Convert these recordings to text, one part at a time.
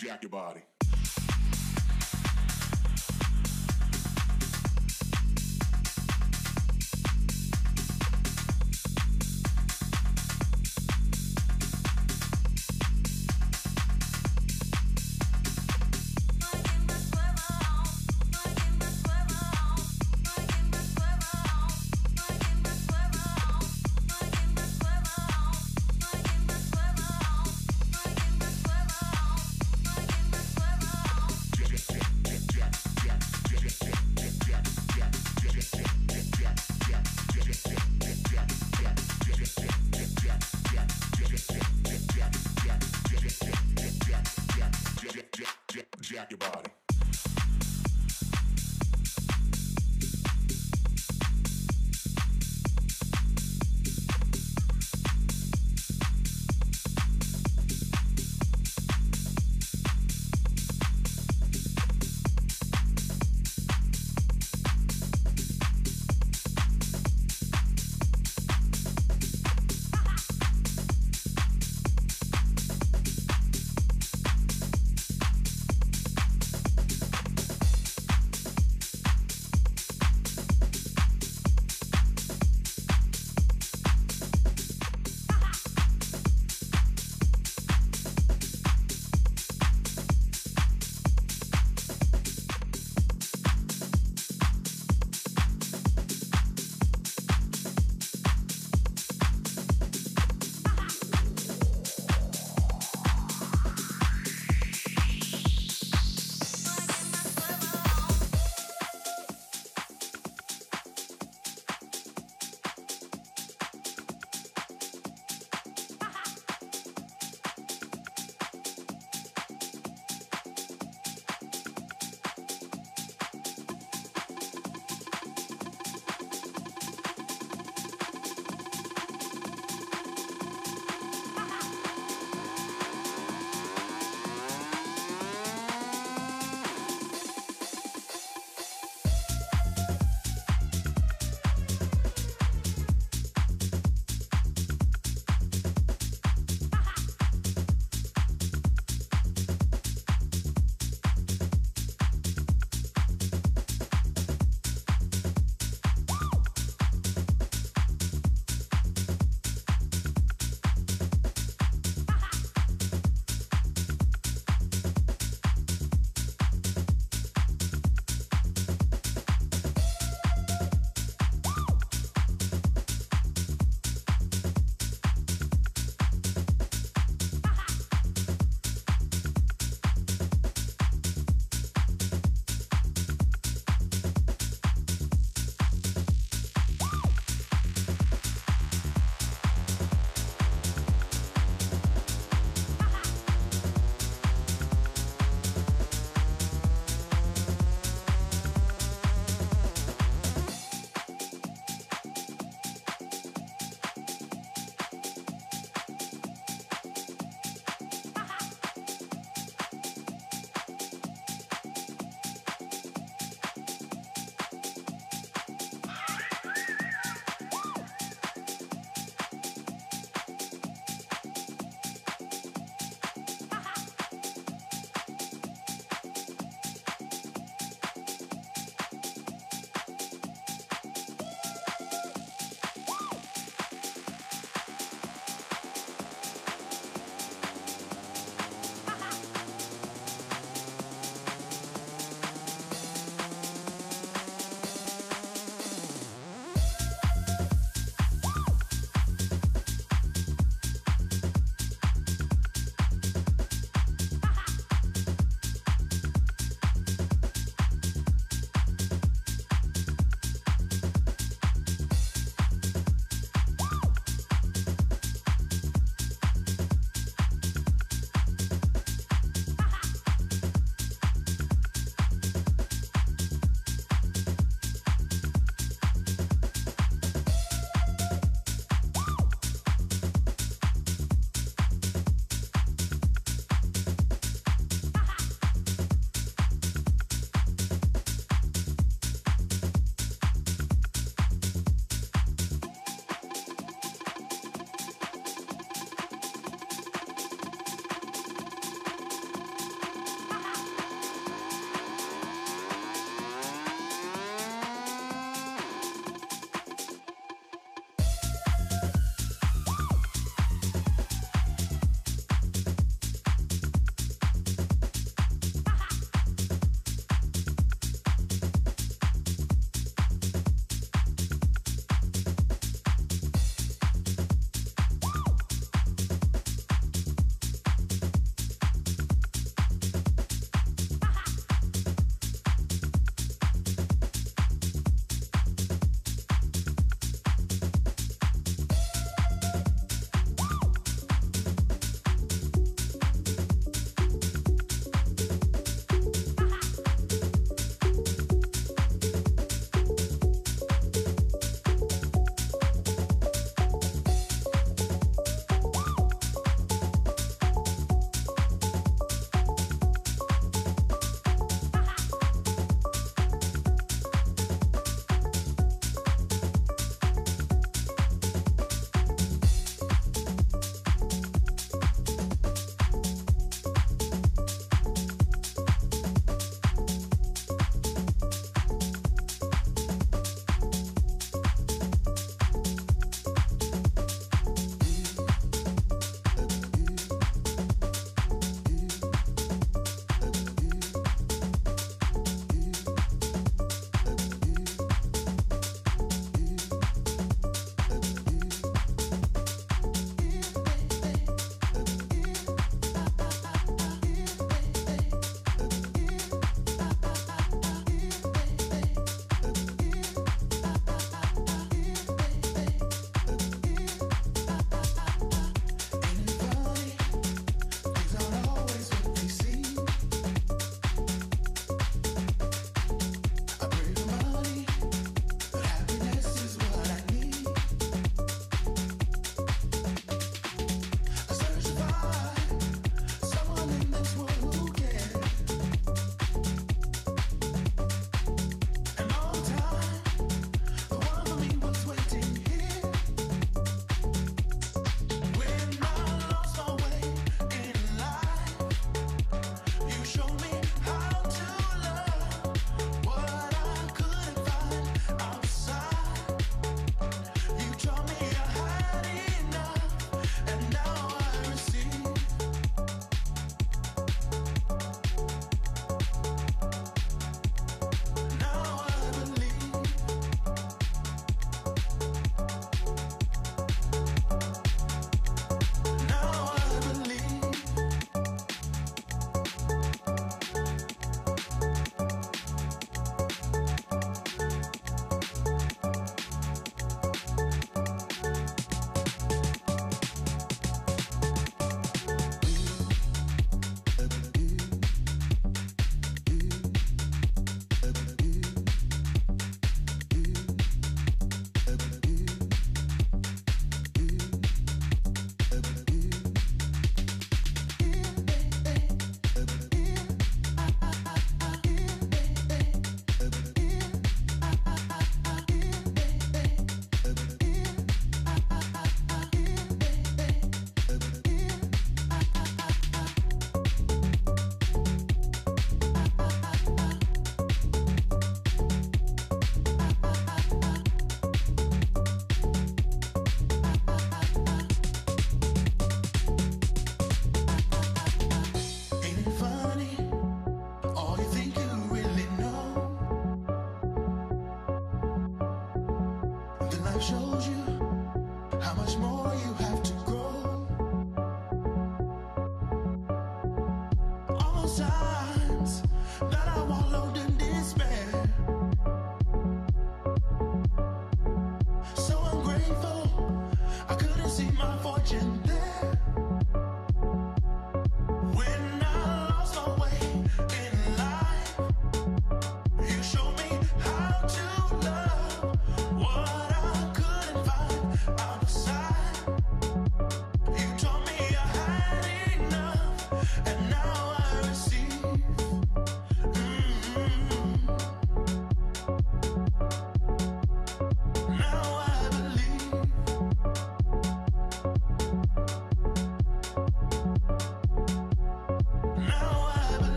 jack your body.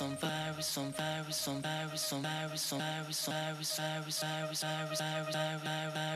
virus on virus on virus on virus on virus on virus on virus virus virus virus virus virus virus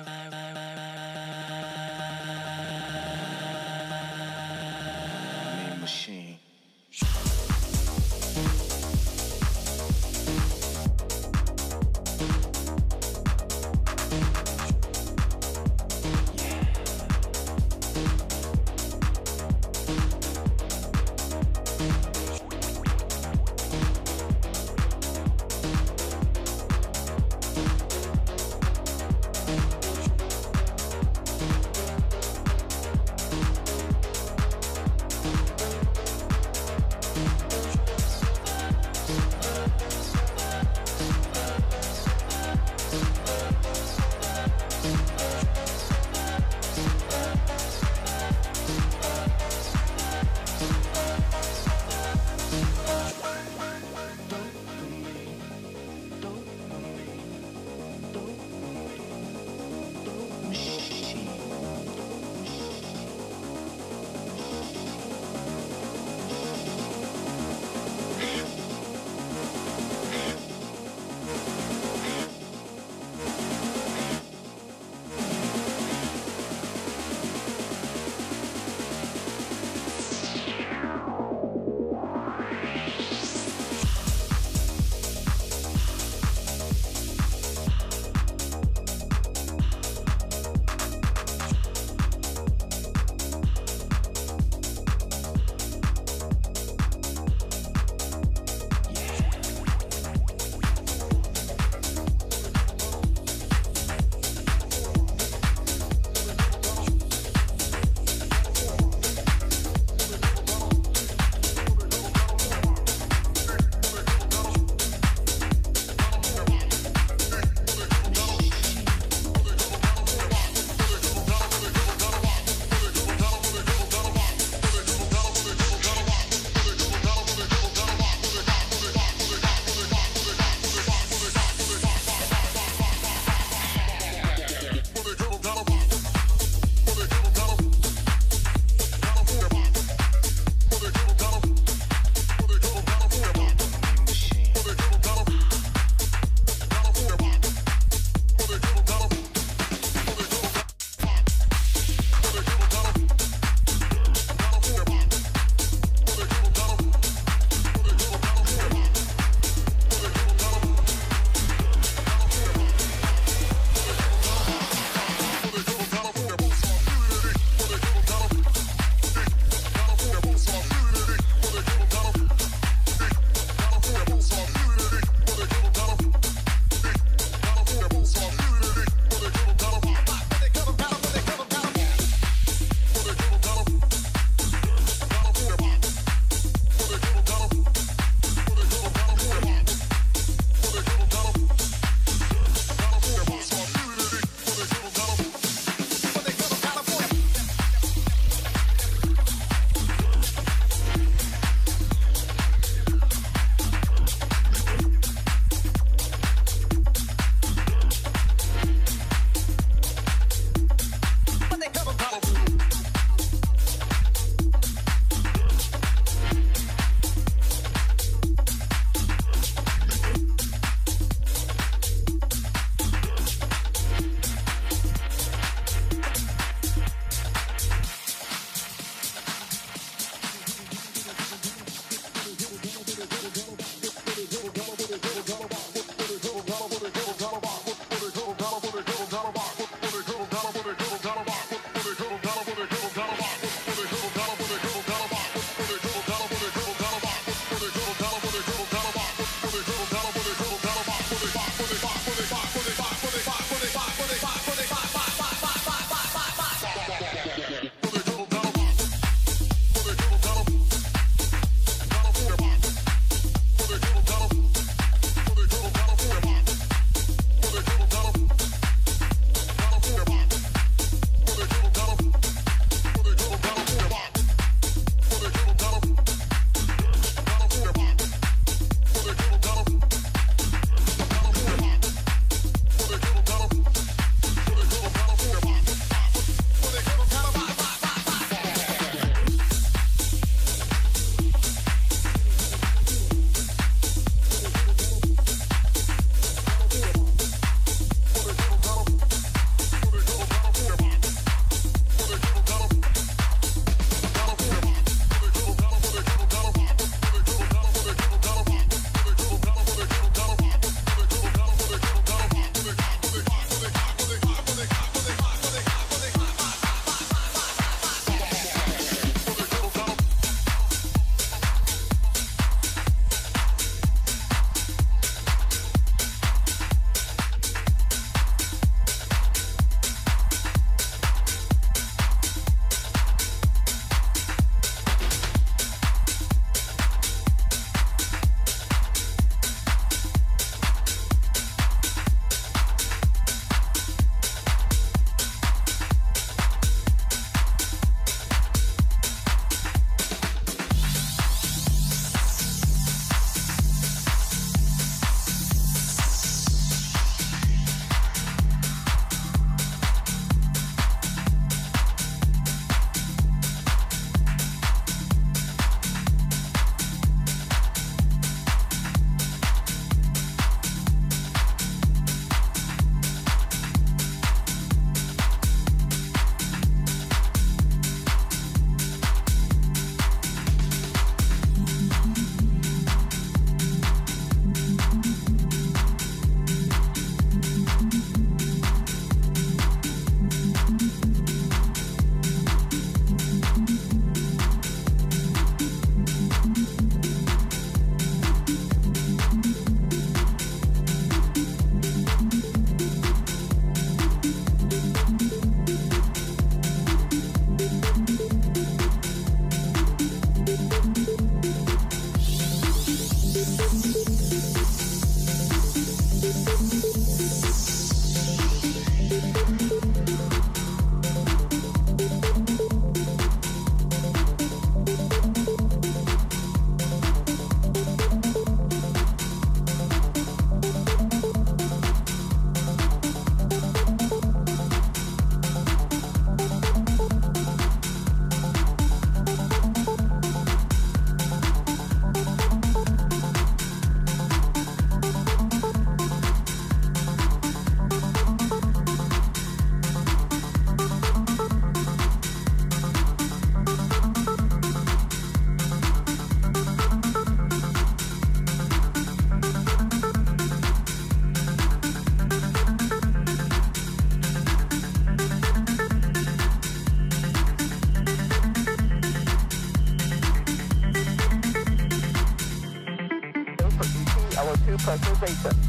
CO2